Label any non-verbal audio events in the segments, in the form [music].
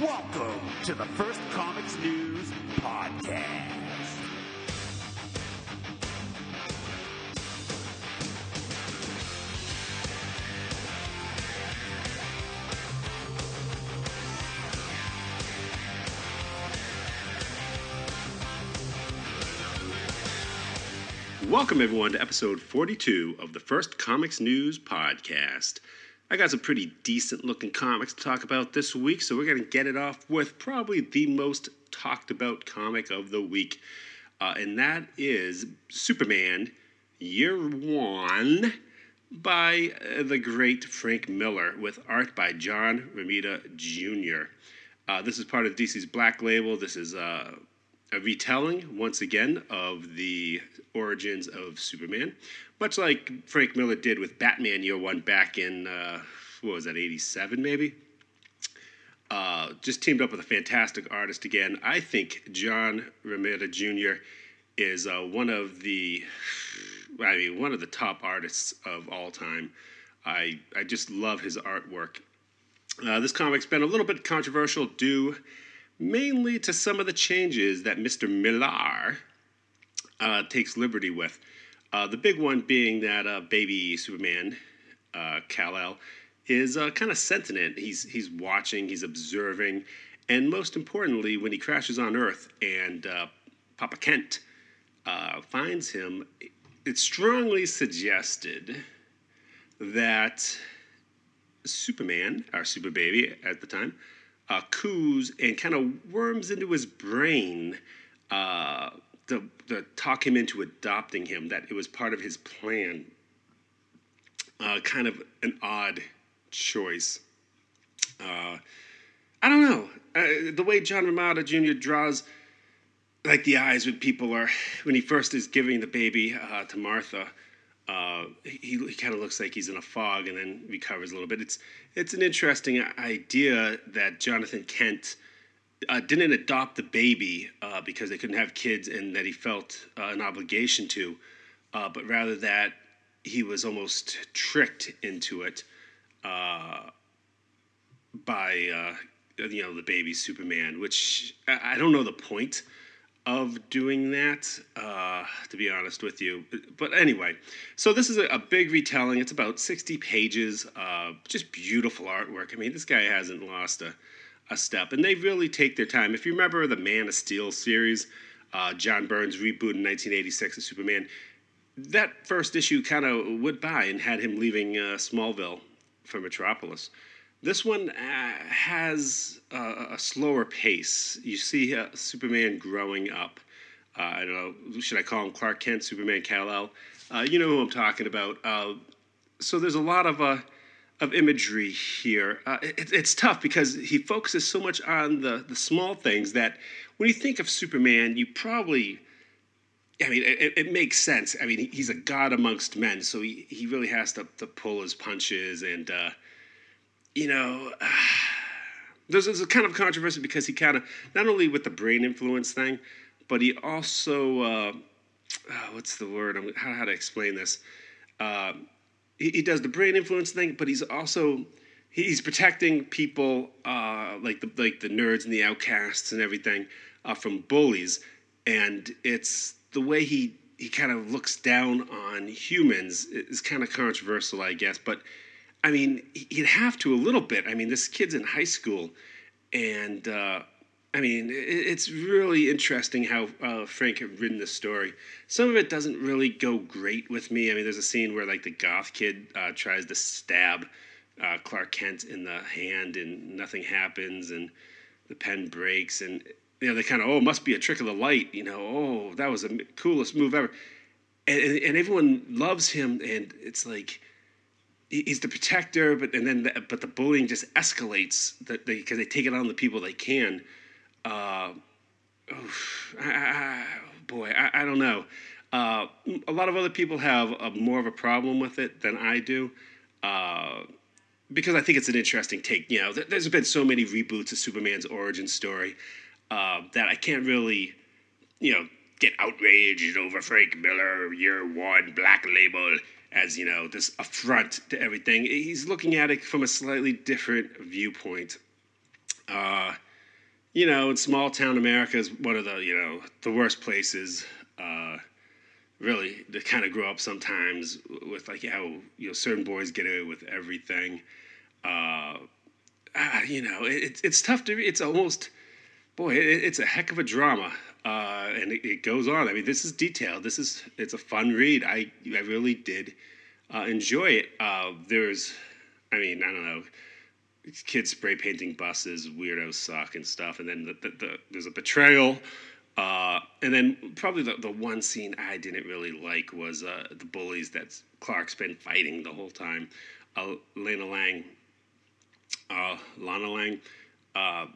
Welcome to the First Comics News Podcast. Welcome, everyone, to episode 42 of the First Comics News Podcast. I got some pretty decent looking comics to talk about this week, so we're going to get it off with probably the most talked about comic of the week, uh, and that is Superman Year One by uh, the great Frank Miller with art by John Romita Jr. Uh, this is part of DC's Black Label. This is uh, a retelling, once again, of the origins of Superman, much like Frank Miller did with Batman Year One back in, uh, what was that, 87 maybe? Uh, just teamed up with a fantastic artist again. I think John Romita Jr. is uh, one of the, I mean, one of the top artists of all time. I, I just love his artwork. Uh, this comic's been a little bit controversial due mainly to some of the changes that Mr. Miller uh, takes liberty with. Uh, the big one being that uh, baby Superman, uh, Kal-El, is uh, kind of sentient. He's he's watching, he's observing, and most importantly, when he crashes on Earth and uh, Papa Kent finds him, it's strongly suggested that Superman, our super baby at the time, uh, coos and kind of worms into his brain uh, to, to, talk him into adopting him, that it was part of his plan. Uh, kind of an odd choice. Uh, I don't know. Uh, the way John Romita Jr. draws, like the eyes when people are, when he first is giving the baby uh, to Martha, uh, he, he kind of looks like he's in a fog and then recovers a little bit. It's it's an interesting idea that Jonathan Kent uh, didn't adopt the baby uh, because they couldn't have kids and that he felt uh, an obligation to, uh, but rather that he was almost tricked into it uh, by you know the baby Superman, which I, I don't know the point of doing that, uh, to be honest with you. But anyway, so this is a, a big retelling. It's about 60 pages, uh, just beautiful artwork. I mean, this guy hasn't lost a, a step, and they really take their time. If you remember the Man of Steel series, uh, John Byrne's reboot in 1986 of Superman, that first issue kind of went by and had him leaving uh, Smallville for Metropolis. This one uh, has a slower pace. You see uh, Superman growing up. Uh, I don't know, should I call him Clark Kent, Superman Kal-El? Uh, you know who I'm talking about. Uh, so there's a lot of of imagery here. It, it's tough because he focuses so much on the, the small things that when you think of Superman, you probably I mean, it, it, makes sense. I mean, he's a god amongst men, so he, he really has to, to pull his punches and uh, you know, [sighs] there's, there's a kind of controversy because he kind of not only with the brain influence thing, but he also uh, uh, what's the word? I'm, how how to explain this? Uh, he, he, does the brain influence thing, but he's also he's protecting people uh, like the like the nerds and the outcasts and everything uh, from bullies, and it's the way he he kind of looks down on humans is kind of controversial, I guess, but I mean, you'd have to a little bit. I mean, this kid's in high school, and uh, I mean, it's really interesting how uh, Frank had written this story. Some of it doesn't really go great with me. I mean, there's a scene where like the goth kid uh, tries to stab uh, Clark Kent in the hand, and nothing happens, and the pen breaks, and you know they kind of oh, must be a trick of the light. You know, oh, that was the coolest move ever, and, and everyone loves him, and it's like he's the protector, but and then the, but the bullying just escalates that because they, they, take it on the people they can. Uh, oof, I, I, boy, I, I, don't know. Uh, a lot of other people have a, more of a problem with it than I do. Uh, because I think it's an interesting take. You know, there's been so many reboots of Superman's origin story uh, that I can't really, you know, get outraged over Frank Miller Year One Black Label as you know this affront to everything. He's looking at it from a slightly different viewpoint. Uh, you know, in small town America is one of the you know the worst places. Uh, really, to kind of grow up sometimes with like how you know certain boys get away with everything. Uh, ah, you know, it, it's tough to. It's almost, boy, it, it's a heck of a drama, uh, and it, it, goes on. I mean, this is detailed. This is it's a fun read. I I really did uh, enjoy it. Uh, there's, I mean, I don't know kids spray painting buses, weirdos suck and stuff, and then the, the, the, there's a betrayal. Uh, and then probably the, the one scene I didn't really like was uh, the bullies that Clark's been fighting the whole time. Uh, Lena Lang, uh, Lana Lang, uh,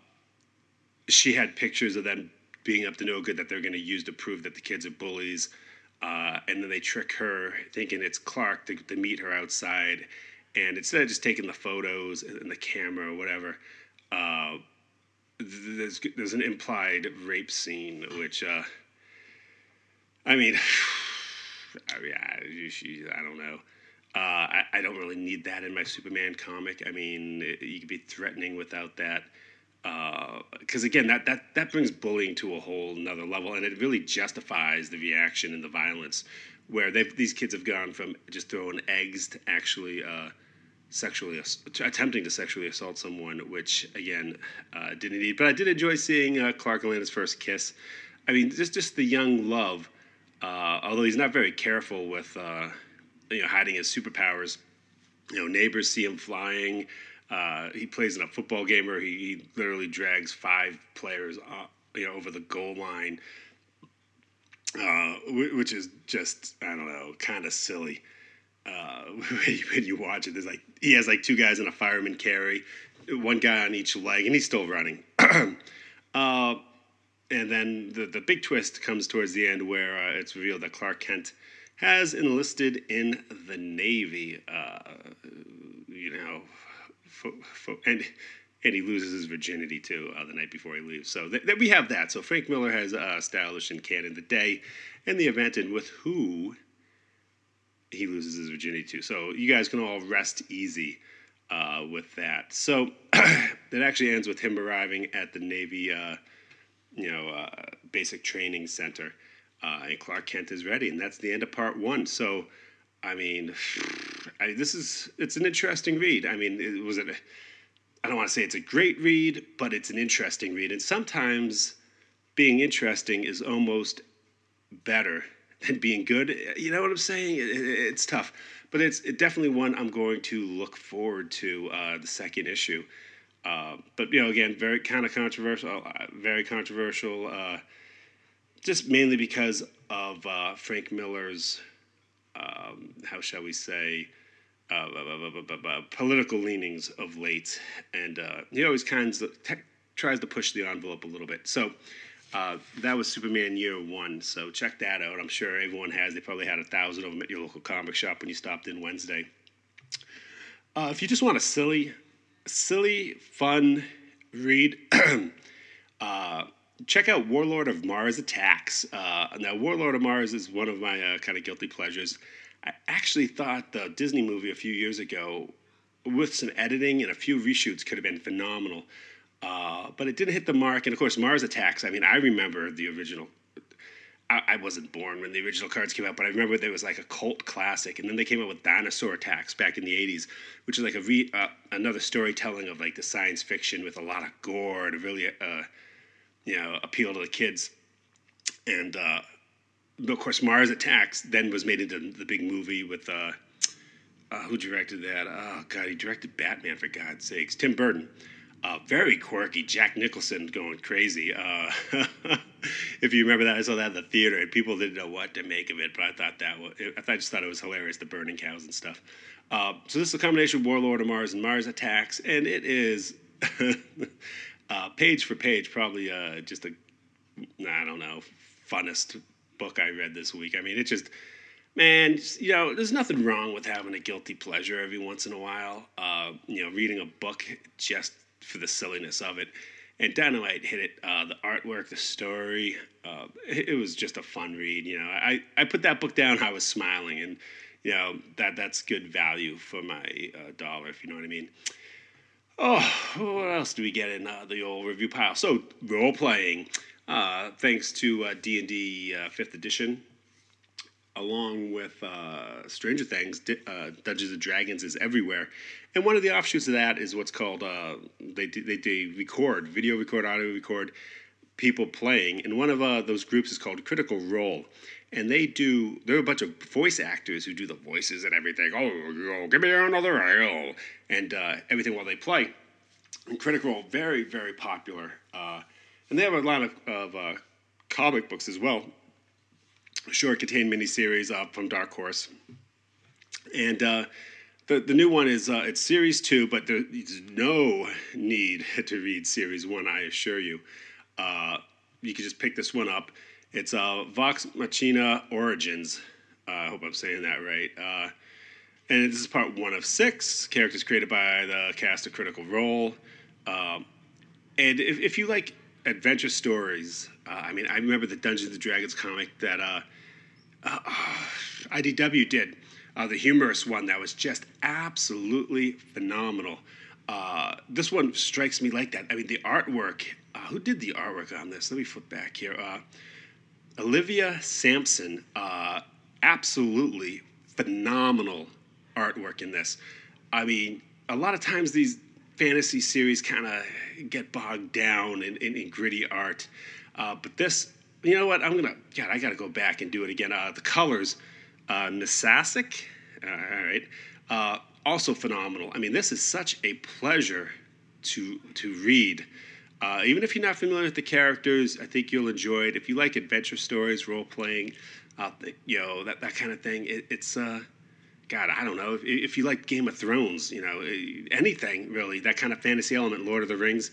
she had pictures of them being up to no good that they're going to use to prove that the kids are bullies. Uh, and then they trick her thinking it's Clark to, meet her outside and instead of just taking the photos and the camera or whatever, uh, there's there's an implied rape scene, which uh, I mean, [sighs] I, mean, I, I don't know. Uh, I, I, don't really need that in my Superman comic. I mean, it, you could be threatening without that. Because uh, again, that, that, that brings bullying to a whole another level, and it really justifies the reaction and the violence. Where these kids have gone from just throwing eggs to actually uh, sexually attempting to sexually assault someone, which again uh, didn't need. But I did enjoy seeing uh, Clark and Lena's first kiss. I mean, just just the young love. Uh, although he's not very careful with uh, you know hiding his superpowers. You know, neighbors see him flying. Uh, he plays in a football game where he, he literally drags five players uh, you know over the goal line, which is just I don't know, kind of silly uh, [laughs] when you watch it, there's like he has like two guys in a fireman carry, one guy on each leg, and he's still running. [clears throat] uh, and then the the big twist comes towards the end where uh, it's revealed that Clark Kent has enlisted in the Navy. Uh, you know, for, for, and and he loses his virginity too uh, the night before he leaves. So th- th- we have that. So Frank Miller has uh, established in canon the day and the event and with who he loses his virginity too. So you guys can all rest easy uh, with that. So [clears throat] it actually ends with him arriving at the Navy, uh, you know, uh, basic training center, uh, and Clark Kent is ready, and that's the end of part one. So, I mean, I, this is it's an interesting read. I mean, it was it. I don't want to say it's a great read, but it's an interesting read, and sometimes being interesting is almost better than being good. You know what I'm saying? It, it, it's tough, but it's it definitely one I'm going to look forward to uh, the second issue. Uh, but you know, again, very kind of controversial, uh, very controversial, uh, just mainly because of uh, Frank Miller's, um, how shall we say, uh, political leanings of late, and he always kind of tries to push the envelope a little bit. So uh, that was Superman Year One, so check that out. I'm sure everyone has. They probably had a thousand of them at your local comic shop when you stopped in Wednesday. Uh, if you just want a silly, silly, fun read, [clears throat] uh, check out Warlord of Mars Attacks. Uh, now, Warlord of Mars is one of my uh, kind of guilty pleasures. I actually thought the Disney movie a few years ago, with some editing and a few reshoots, could have been phenomenal. Uh, but it didn't hit the mark. And of course, Mars Attacks. I mean, I remember the original. I, I, wasn't born when the original cards came out, but I remember there was like a cult classic, and then they came out with Dinosaur Attacks back in the '80s, which is like a re, uh, another storytelling of like the science fiction with a lot of gore to really, uh, you know, appeal to the kids. And uh, of course, Mars Attacks then was made into the big movie with uh, uh, who directed that? Oh God, he directed Batman for God's sakes, Tim Burton. Uh, very quirky. Jack Nicholson going crazy. Uh, [laughs] if you remember that, I saw that in the theater, and people didn't know what to make of it. But I thought that was, I just thought it was hilarious, the burning cows and stuff. Uh, so this is a combination of Warlord of Mars and Mars Attacks, and it is [laughs] uh, page for page, probably uh, just a, I don't know, funnest book I read this week. I mean, it just man, you know, there's nothing wrong with having a guilty pleasure every once in a while. Uh, you know, reading a book just for the silliness of it. And Dynamite hit it. Uh, the artwork, the story, uh, it, it, was just a fun read. You know, I, I put that book down. I was smiling, and you know that that's good value for my uh, dollar, if you know what I mean. Oh, what else do we get in uh, the old review pile? So role playing, uh, thanks to uh, D and D uh, Fifth Edition, along with uh, Stranger Things, uh, Dungeons and Dragons is everywhere, and one of the offshoots of that is what's called uh, they, they they record video record audio record people playing, and one of those groups is called Critical Role, and they do they're a bunch of voice actors who do the voices and everything. Oh, give me another ale and uh, everything while they play. And Critical Role very very popular, uh, and they have a lot of, of comic books as well short contained miniseries uh, from Dark Horse. And uh, the, the new one is uh, it's series two, but there's no need [laughs] to read series one, I assure you. Uh, you can just pick this one up. It's uh, Vox Machina Origins. Uh, I hope I'm saying that right. Uh, and this is part one of six. Characters created by the cast of Critical Role. Um, and if, if you like adventure stories, uh, I mean, I remember the Dungeons and Dragons comic that uh, uh, IDW did, the humorous one that was just absolutely phenomenal. This one strikes me like that. I mean, the artwork. Who did the artwork on this? Let me flip back here. Olivia Samson, absolutely phenomenal artwork in this. I mean, a lot of times these fantasy series kind of get bogged down in, in, in gritty art. Uh, but this, you know what? I'm gonna, God, I gotta go back and do it again. Uh, the colors, uh, uh, all right, uh, also phenomenal. I mean, this is such a pleasure to to read. Uh, even if you're not familiar with the characters, I think you'll enjoy it. If you like adventure stories, role playing, uh, you know that that kind of thing, it, it's uh, God, I don't know. If, if, you like Game of Thrones, you know, anything really, that kind of fantasy element, Lord of the Rings,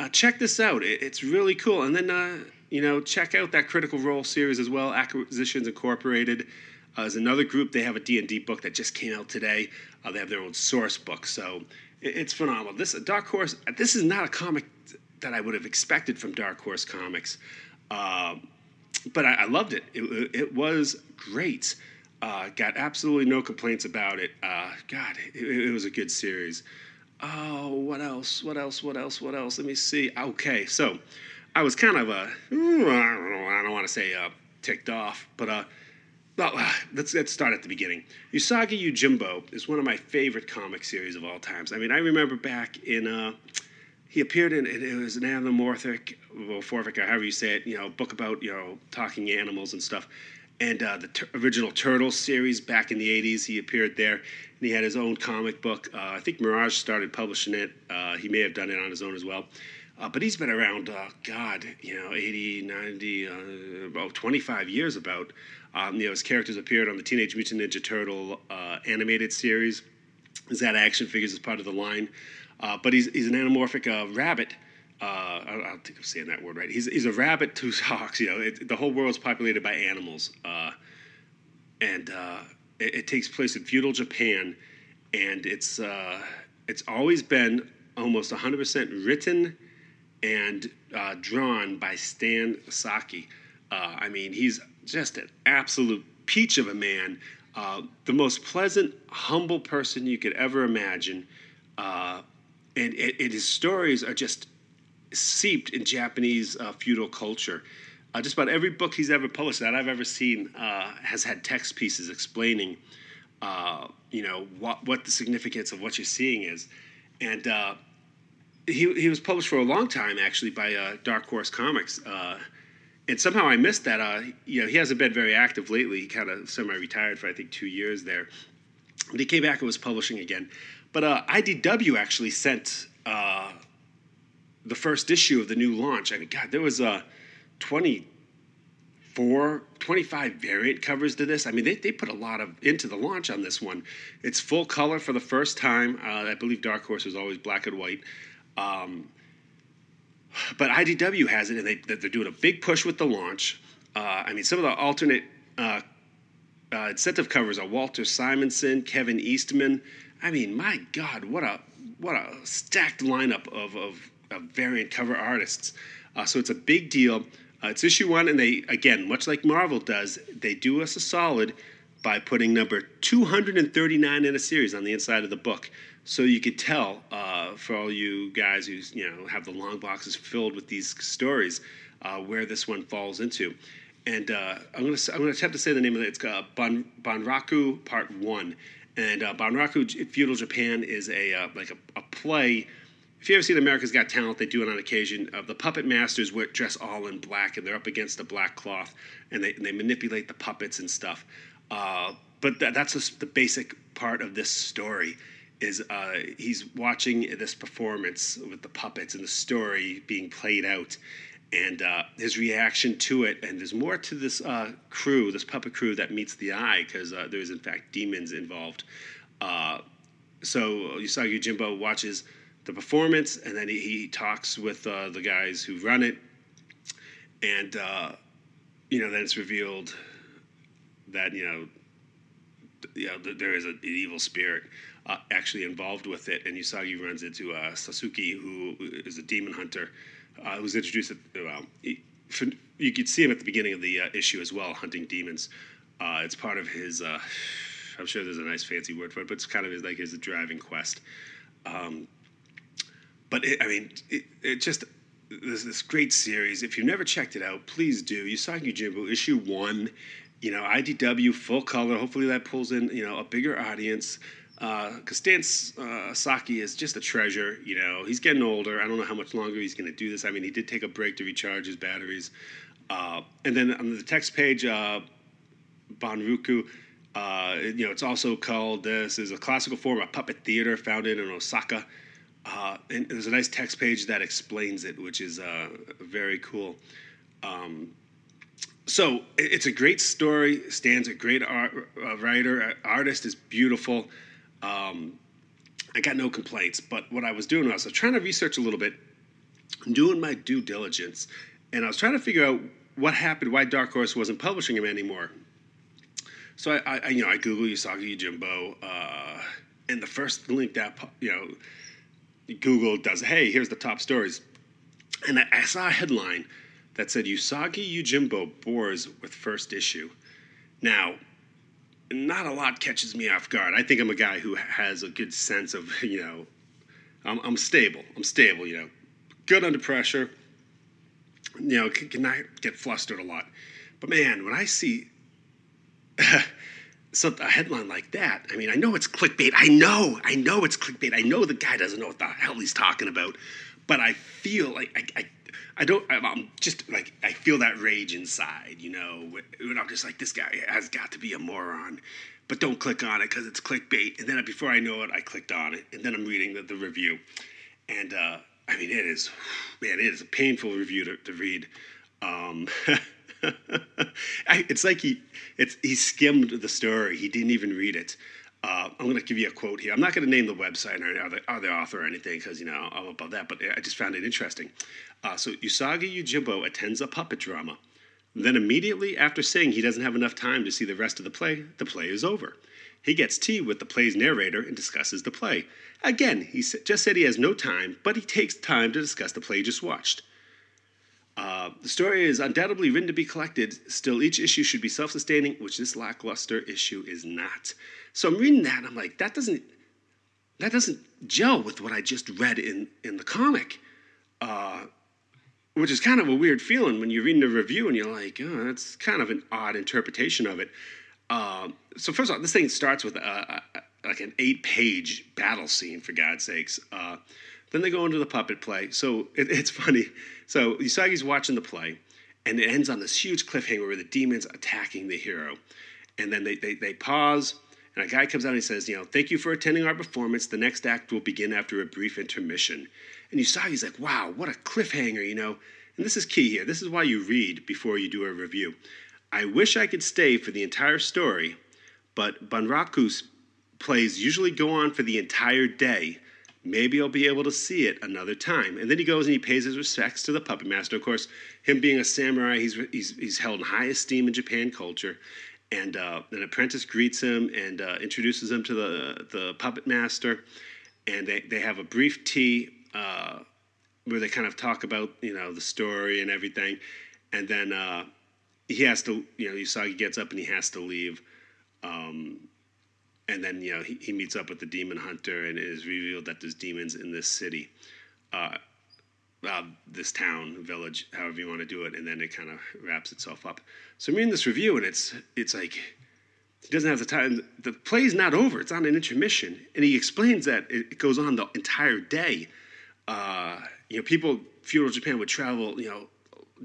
uh, check this out. It, it's really cool. And then, uh, you know, check out that Critical Role series as well. Acquisitions Incorporated uh, is another group. They have a D&D book that just came out today. Uh, they have their own source book. So it, it's phenomenal. This Dark Horse, this is not a comic that I would have expected from Dark Horse Comics. Uh, but I, I, loved it. It, it was great. Uh, got absolutely no complaints about it. Uh, God, it, it, was a good series. Oh, what else? What else? What else? What else? Let me see. Okay, so I was kind of a, I don't, know, I don't want to say uh, ticked off, but uh, well, uh, let's, let's start at the beginning. Usagi Yojimbo is one of my favorite comic series of all times. I mean, I remember back in, uh, he appeared in, it was an anamorphic, or however you say it, you know, book about, you know, talking animals and stuff and uh, the original turtle series back in the 80s. He appeared there, and he had his own comic book. Uh, I think Mirage started publishing it. Uh, he may have done it on his own as well. Uh, but he's been around, uh, God, you know, 80, 90, uh, about 25 years about. Um, you know, his characters appeared on the Teenage Mutant Ninja Turtle animated series. His that action figures as part of the line. But he's, he's an anamorphic rabbit uh, I don't think I'm saying that word right. He's, he's a rabbit who [laughs] talks. You know, it, the whole world's populated by animals, uh, and uh, it, it, takes place in feudal Japan, and it's uh, it's always been almost 100% written and uh, drawn by Stan Sakai. Uh, I mean, he's just an absolute peach of a man, the most pleasant, humble person you could ever imagine. And, and his stories are just seeped in Japanese uh, feudal culture. Uh, just about every book he's ever published that I've ever seen uh, has had text pieces explaining, uh, you know, what what the significance of what you're seeing is, and uh, he he was published for a long time actually by uh, Dark Horse Comics. and somehow I missed that. you know, he hasn't been very active lately. He kind of semi-retired for I think two years there. But he came back and was publishing again. But IDW actually sent the first issue of the new launch. I mean, God, there was a 24, 25 variant covers to this. I mean, they, they put a lot of into the launch on this one. It's full color for the first time. Uh, I believe Dark Horse was always black and white. Um, but IDW has it, and they, they're doing a big push with the launch. Uh, I mean, some of the alternate uh, uh, incentive covers are Walter Simonson, Kevin Eastman. I mean, my God, what a what a stacked lineup of, of uh, variant cover artists. Uh, so it's a big deal. Uh, it's issue one, and they, again, much like Marvel does, they do us a solid by putting number 239 in a series on the inside of the book. So you could tell uh, for all you guys who you know have the long boxes filled with these stories, uh, where this one falls into. And uh, I'm gonna I'm gonna attempt to say the name of it. It's uh, Ban Banraku Part One, and uh, Feudal Japan is a uh, like a, a play if you ever seen America's Got Talent, they do it on occasion. Of the puppet masters wear dress all in black, and they're up against a black cloth, and they and they manipulate the puppets and stuff. Uh, but that, that's just the basic part of this story. Is uh, he's watching this performance with the puppets and the story being played out, and uh, his reaction to it. And there's more to this uh, crew, this puppet crew that meets the eye, because uh, there's in fact demons involved. Uh, so Usagi Yojimbo watches the performance, and then he, he talks with uh, the guys who run it, and uh, you know then it's revealed that you know, you know there is a, an evil spirit uh, actually involved with it, and Usagi runs into uh, Sasuke, who is a demon hunter, uh, was introduced. At, well, for, you could see him at the beginning of the uh, issue as well, hunting demons. it's part of his. I'm sure there's a nice fancy word for it, but it's kind of his, like his driving quest. Um, but it, I mean, it, it just there's this great series. If you've never checked it out, please do. Usagi Yojimbo issue one, you know, IDW full color. Hopefully that pulls in you know a bigger audience. Because uh, uh, Sakai is just a treasure. You know, he's getting older. I don't know how much longer he's going to do this. I mean, he did take a break to recharge his batteries. Uh, and then on the text page, uh, Banraku, uh, you know, it's also called this is a classical form of puppet theater founded in Osaka. Uh, and there's a nice text page that explains it, which is uh, very cool. Um, so it's a great story. Stan's a great art, uh, writer. Artist is beautiful. Um, I got no complaints. But what I was doing was I was trying to research a little bit, doing my due diligence, and I was trying to figure out what happened, why Dark Horse wasn't publishing him anymore. So I, I you know, I Google Usagi Yojimbo, uh, and the first link that you know Google does, hey, here's the top stories. And I, saw a headline that said Usagi Yojimbo bores with first issue. Now, not a lot catches me off guard. I think I'm a guy who has a good sense of, [laughs] you know, I'm, I'm stable. I'm stable, you know, good under pressure. You know, can, can I get flustered a lot? But man, when I see [laughs] a headline like that, I mean, I know it's clickbait. I know, I know it's clickbait. I know the guy doesn't know what the hell he's talking about, but I feel like I, I, I don't. I'm just like I feel that rage inside, you know. And I'm just like, this guy has got to be a moron. But don't click on it because it's clickbait. And then before I know it, I clicked on it, and then I'm reading the, the review, and uh, I mean, it is, man, it is a painful review to, to read. Um, [laughs] I, it's like he it's he skimmed the story. He didn't even read it. Uh, I'm going to give you a quote here. I'm not going to name the website or the, or the author or anything because you know I'm above that. But I just found it interesting. Uh, so Usagi Yojimbo attends a puppet drama. Then immediately after saying he doesn't have enough time to see the rest of the play, the play is over. He gets tea with the play's narrator and discusses the play. Again, he just said he has no time, but he takes time to discuss the play he just watched. Uh, the story is undoubtedly written to be collected. Still, each issue should be self-sustaining, which this lackluster issue is not. So I'm reading that, and I'm like, that doesn't that doesn't gel with what I just read in in the comic, uh, which is kind of a weird feeling when you're reading a review and you're like, oh, that's kind of an odd interpretation of it. Uh, so first of all, this thing starts with a, a, like an eight-page battle scene, for God's sakes. Uh, then they go into the puppet play. So it, it's [laughs] funny. So Usagi's watching the play, and it ends on this huge cliffhanger where the demon's attacking the hero. And then they, they, they pause, and a guy comes out and he says, You know, thank you for attending our performance. The next act will begin after a brief intermission. And Usagi's like, Wow, what a cliffhanger, you know. And this is key here. This is why you read before you do a review. I wish I could stay for the entire story, but Banraku's plays usually go on for the entire day Maybe I'll be able to see it another time. And then he goes and he pays his respects to the puppet master. Of course, him being a samurai, he's, he's, he's held in high esteem in Japan culture. And uh, an apprentice greets him and uh, introduces him to the, the puppet master. And they, they have a brief tea uh, where they kind of talk about, you know, the story and everything. And then uh, he has to, you know, Usagi gets up and he has to leave. Um, and then you know he, he meets up with the demon hunter, and it is revealed that there's demons in this city, uh, uh, this town, village, however you want to do it, and then it kind of wraps itself up. So I'm reading this review, and it's it's like he doesn't have the time. The play's not over; it's on an intermission, and he explains that it goes on the entire day. Uh, you know, people feudal Japan would travel, you know,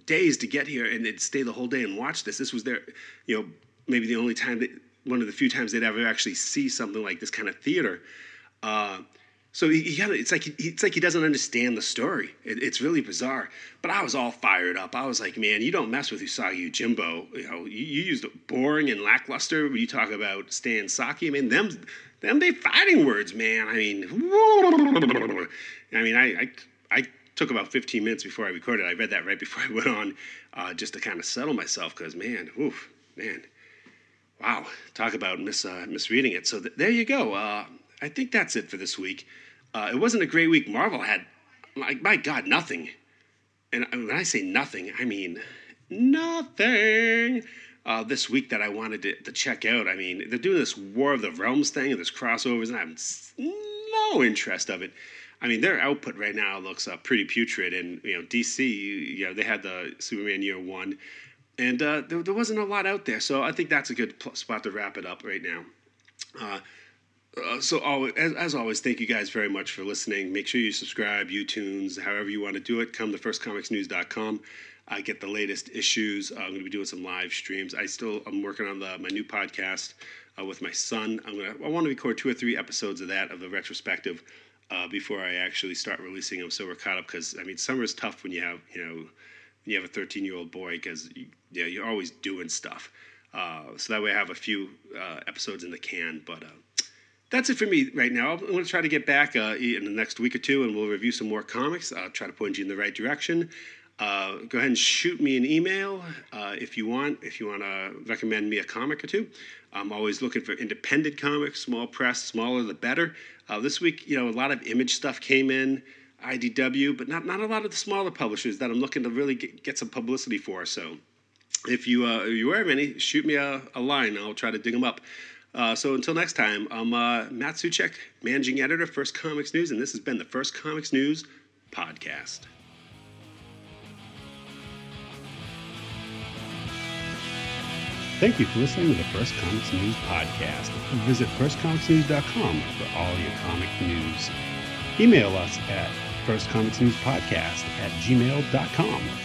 days to get here, and they'd stay the whole day and watch this. This was their, you know, maybe the only time that one of the few times they'd ever actually see something like this kind of theater. Uh, so he, he kinda, it's like he, it's like he doesn't understand the story. It, it's really bizarre. But I was all fired up. I was like, man, you don't mess with Usagi Yojimbo. You know, you, you used boring and lackluster when you talk about Stan Sakai. I mean, them them they fighting words, man. I mean, I mean, I, I I took about 15 minutes before I recorded. I read that right before I went on, uh, just to kind of settle myself, because man, oof, man, wow, talk about mis uh, misreading it. So th- there you go. Uh, I think that's it for this week. Uh, it wasn't a great week. Marvel had, like, my God, nothing. And when I say nothing, I mean nothing. Uh, this week that I wanted to, to, check out. I mean, they're doing this War of the Realms thing and this crossovers, and I have no interest of it. I mean, their output right now looks uh, pretty putrid. And you know, DC, you know, they had the Superman Year One, and uh, there, there, wasn't a lot out there. So I think that's a good spot to wrap it up right now. Uh, uh, so always, as, as, always, thank you guys very much for listening. Make sure you subscribe, YouTunes, however you want to do it. Come to firstcomicsnews.com. I get the latest issues. I'm going to be doing some live streams. I still I'm working on the my new podcast uh, with my son. I'm gonna I want to record two or three episodes of that of the retrospective uh, before I actually start releasing them. So we're caught up because I mean summer is tough when you have you know you have a 13 year old boy because you, yeah you're always doing stuff. Uh, so that way I have a few uh, episodes in the can. But uh, that's it for me right now. I'm going to try to get back uh, in the next week or two and we'll review some more comics. I'll try to point you in the right direction. Uh, go ahead and shoot me an email uh, if you want. If you want to recommend me a comic or two, I'm always looking for independent comics, small press, smaller the better. This week, you know, a lot of image stuff came in, IDW, but not not a lot of the smaller publishers that I'm looking to really get, get some publicity for. So, if you uh, if you have any, shoot me a, a line. I'll try to dig them up. Uh, so until next time, I'm uh, Matt Suchek, managing editor, First Comics News, and this has been the First Comics News podcast. Thank you for listening to the First Comics News podcast. Visit firstcomicsnews.com for all your comic news. Email us at firstcomicsnewspodcast at gmail.com.